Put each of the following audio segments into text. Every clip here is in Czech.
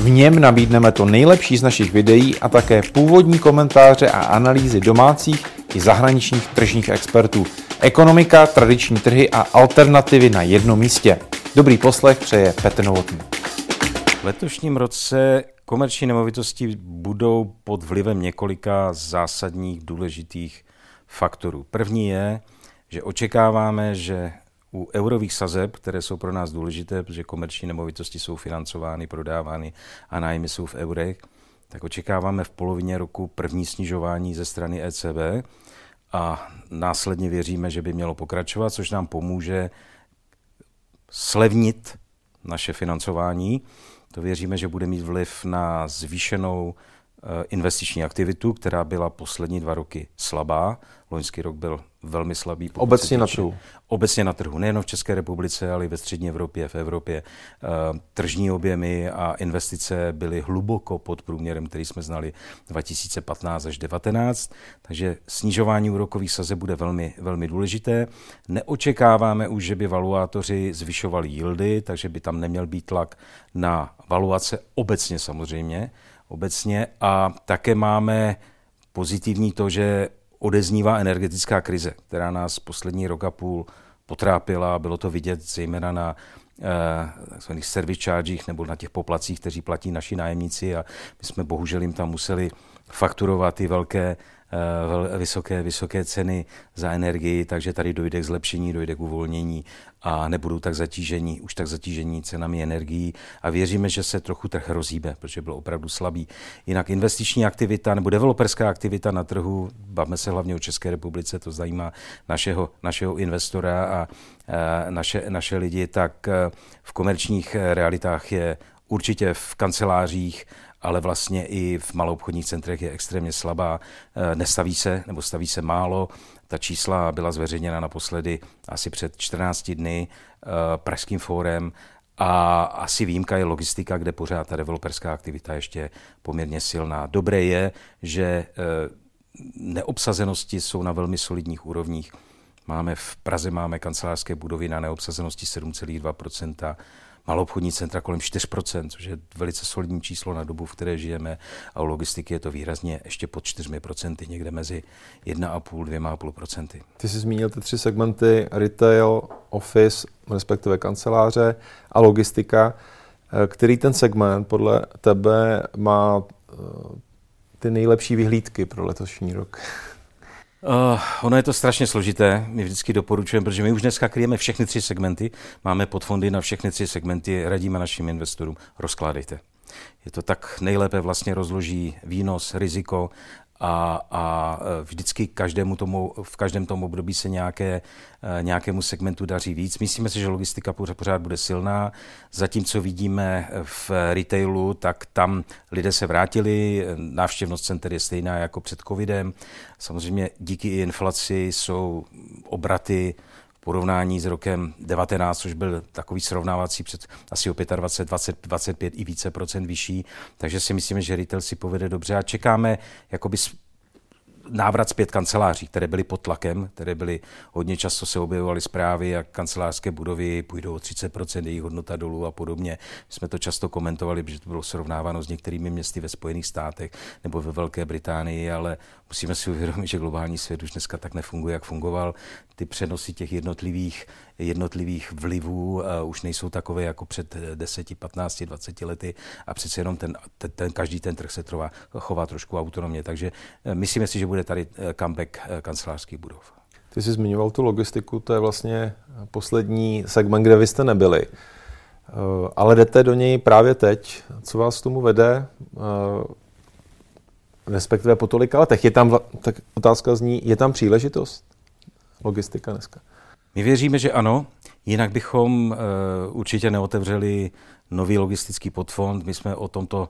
V něm nabídneme to nejlepší z našich videí a také původní komentáře a analýzy domácích i zahraničních tržních expertů. Ekonomika, tradiční trhy a alternativy na jednom místě. Dobrý poslech přeje Petr Novotný. V letošním roce komerční nemovitosti budou pod vlivem několika zásadních důležitých faktorů. První je, že očekáváme, že u eurových sazeb, které jsou pro nás důležité, protože komerční nemovitosti jsou financovány, prodávány a nájmy jsou v eurech, tak očekáváme v polovině roku první snižování ze strany ECB a následně věříme, že by mělo pokračovat, což nám pomůže slevnit naše financování. To věříme, že bude mít vliv na zvýšenou investiční aktivitu, která byla poslední dva roky slabá. Loňský rok byl velmi slabý. Obecně na trhu. Obecně na trhu, nejen v České republice, ale i ve střední Evropě, v Evropě. Eh, tržní objemy a investice byly hluboko pod průměrem, který jsme znali 2015 až 2019, takže snižování úrokových sazeb bude velmi, velmi důležité. Neočekáváme už, že by valuátoři zvyšovali yieldy, takže by tam neměl být tlak na valuace obecně samozřejmě, obecně a také máme pozitivní to, že odeznívá energetická krize, která nás poslední rok a půl potrápila. Bylo to vidět zejména na eh, service chargech nebo na těch poplacích, kteří platí naši nájemníci a my jsme bohužel jim tam museli fakturovat ty velké vysoké, vysoké ceny za energii, takže tady dojde k zlepšení, dojde k uvolnění a nebudou tak zatížení, už tak zatížení cenami energií a věříme, že se trochu trh rozhýbe, protože byl opravdu slabý. Jinak investiční aktivita nebo developerská aktivita na trhu, bavme se hlavně o České republice, to zajímá našeho, našeho investora a eh, naše, naše lidi, tak eh, v komerčních realitách je určitě v kancelářích ale vlastně i v maloobchodních centrech je extrémně slabá. Eh, nestaví se, nebo staví se málo. Ta čísla byla zveřejněna naposledy asi před 14 dny eh, Pražským fórem a asi výjimka je logistika, kde pořád ta developerská aktivita ještě poměrně silná. Dobré je, že eh, neobsazenosti jsou na velmi solidních úrovních. Máme v Praze máme kancelářské budovy na neobsazenosti 7,2 malobchodní centra kolem 4%, což je velice solidní číslo na dobu, v které žijeme a u logistiky je to výrazně ještě pod 4%, někde mezi 1,5-2,5%. Ty jsi zmínil ty tři segmenty retail, office, respektive kanceláře a logistika. Který ten segment podle tebe má eh, ty nejlepší vyhlídky pro letošní rok? Uh, ono je to strašně složité, my vždycky doporučujeme, protože my už dneska kryjeme všechny tři segmenty, máme podfondy na všechny tři segmenty, radíme našim investorům, rozkládejte. Je to tak nejlépe vlastně rozloží výnos, riziko a, a e, vždycky každému tomu, v každém tom období se nějaké, e, nějakému segmentu daří víc. Myslíme si, že logistika pořád bude silná. Zatímco vidíme v retailu, tak tam lidé se vrátili, návštěvnost center je stejná jako před covidem. Samozřejmě díky inflaci jsou obraty porovnání s rokem 19, což byl takový srovnávací před asi o 25, 20, 25 i více procent vyšší, takže si myslíme, že retail si povede dobře. A čekáme jakoby návrat zpět kanceláří, které byly pod tlakem, které byly hodně často se objevovaly zprávy, jak kancelářské budovy půjdou o 30% jejich hodnota dolů a podobně. My jsme to často komentovali, protože to bylo srovnáváno s některými městy ve Spojených státech nebo ve Velké Británii, ale musíme si uvědomit, že globální svět už dneska tak nefunguje, jak fungoval. Ty přenosy těch jednotlivých, jednotlivých vlivů už nejsou takové jako před 10, 15, 20 lety a přece jenom ten, ten, ten každý ten trh se trvá, chová trošku autonomně. Takže uh, myslíme si, že bude tady uh, comeback uh, kancelářských budov. Ty jsi zmiňoval tu logistiku, to je vlastně poslední segment, kde vy jste nebyli. Ale jdete do něj právě teď. Co vás k tomu vede? respektive po tolika letech. Je tam, tak otázka zní, je tam příležitost? Logistika dneska. My věříme, že ano, jinak bychom uh, určitě neotevřeli nový logistický podfond. My jsme o tomto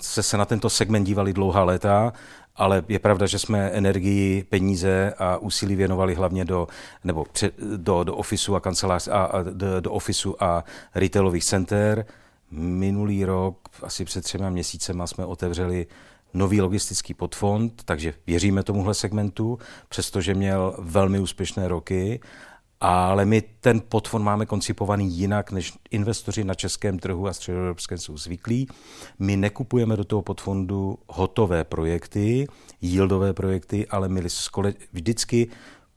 se se na tento segment dívali dlouhá léta ale je pravda, že jsme energii, peníze a úsilí věnovali hlavně do, nebo před, do, do ofisu a kancelář a, a do, do ofisu a retailových center. Minulý rok, asi před třema měsícema, jsme otevřeli nový logistický podfond, takže věříme tomuhle segmentu, přestože měl velmi úspěšné roky ale my ten podfond máme koncipovaný jinak, než investoři na českém trhu a středoevropském jsou zvyklí. My nekupujeme do toho podfondu hotové projekty, yieldové projekty, ale my vždycky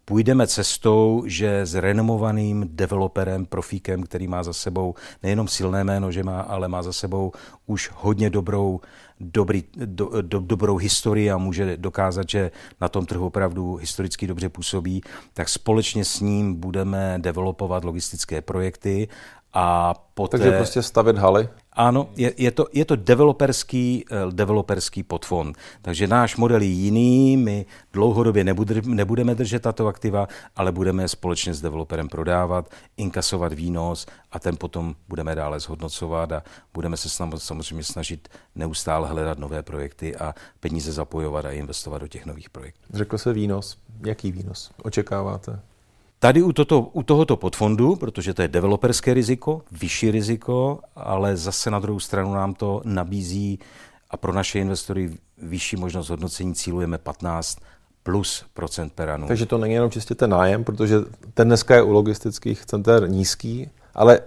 půjdeme cestou, že s renomovaným developerem, profíkem, který má za sebou nejenom silné jméno, že má, ale má za sebou už hodně dobrou, dobrý, do, do, dobrou historii a může dokázat, že na tom trhu opravdu historicky dobře působí, tak společně s ním budeme developovat logistické projekty a poté... Takže prostě stavit haly? Ano, je, je, to, je to developerský, uh, developerský podfond. Takže náš model je jiný, my dlouhodobě nebude, nebudeme držet tato aktiva, ale budeme je společně s developerem prodávat, inkasovat výnos a ten potom budeme dále zhodnocovat a budeme se samozřejmě snažit neustále hledat nové projekty a peníze zapojovat a investovat do těch nových projektů. Řekl se výnos. Jaký výnos očekáváte? Tady u, toto, u tohoto podfondu, protože to je developerské riziko, vyšší riziko, ale zase na druhou stranu nám to nabízí a pro naše investory vyšší možnost hodnocení cílujeme 15 plus procent per annum. Takže to není jenom čistě ten nájem, protože ten dneska je u logistických center nízký, ale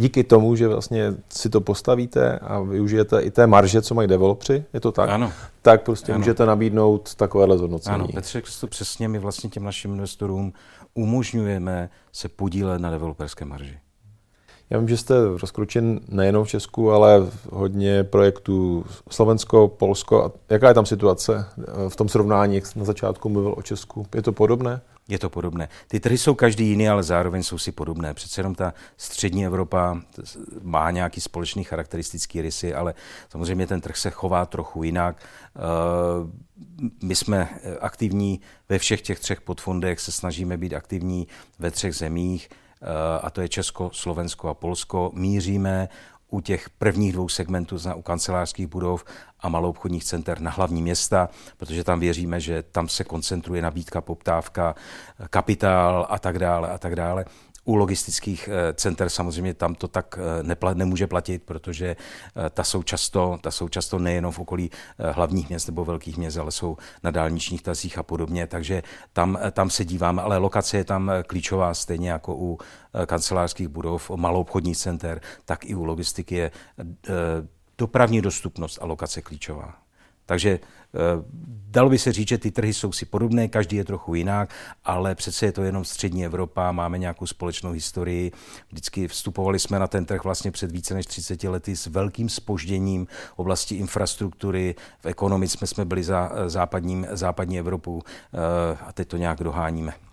díky tomu, že vlastně si to postavíte a využijete i té marže, co mají developři, je to tak? Ano. Tak prostě ano. můžete nabídnout takovéhle zhodnocení. Ano, Petře, to přesně my vlastně těm našim investorům umožňujeme se podílet na developerské marži. Já vím, že jste rozkročen nejenom v Česku, ale hodně projektů Slovensko, Polsko. Jaká je tam situace v tom srovnání, jak na začátku mluvil o Česku? Je to podobné? Je to podobné. Ty trhy jsou každý jiný, ale zároveň jsou si podobné. Přece jenom ta střední Evropa má nějaký společný charakteristický rysy, ale samozřejmě ten trh se chová trochu jinak. Eh, my jsme aktivní ve všech těch třech podfondech, se snažíme být aktivní ve třech zemích, eh, a to je Česko, Slovensko a Polsko. Míříme u těch prvních dvou segmentů, u kancelářských budov a maloobchodních center na hlavní města, protože tam věříme, že tam se koncentruje nabídka, poptávka, kapitál a tak dále a tak dále. U logistických eh, center samozřejmě tam to tak eh, neplat, nemůže platit, protože eh, ta jsou, často, ta jsou často nejenom v okolí hlavních měst nebo velkých měst, ale jsou na dálničních tazích a podobně, takže tam, tam se díváme, ale lokace je tam klíčová, stejně jako u kancelářských budov, malou obchodních center, tak i u logistiky je dopravní dostupnost a lokace klíčová. Takže eh, dalo by se říct, že ty trhy jsou si podobné, každý je trochu jinak, ale přece je to jenom střední Evropa, máme nějakou společnou historii. Vždycky vstupovali jsme na ten trh vlastně před více než 30 lety s velkým spožděním v oblasti infrastruktury, v ekonomice jsme, jsme byli za eh, západním, západní Evropu eh, a teď to nějak doháníme.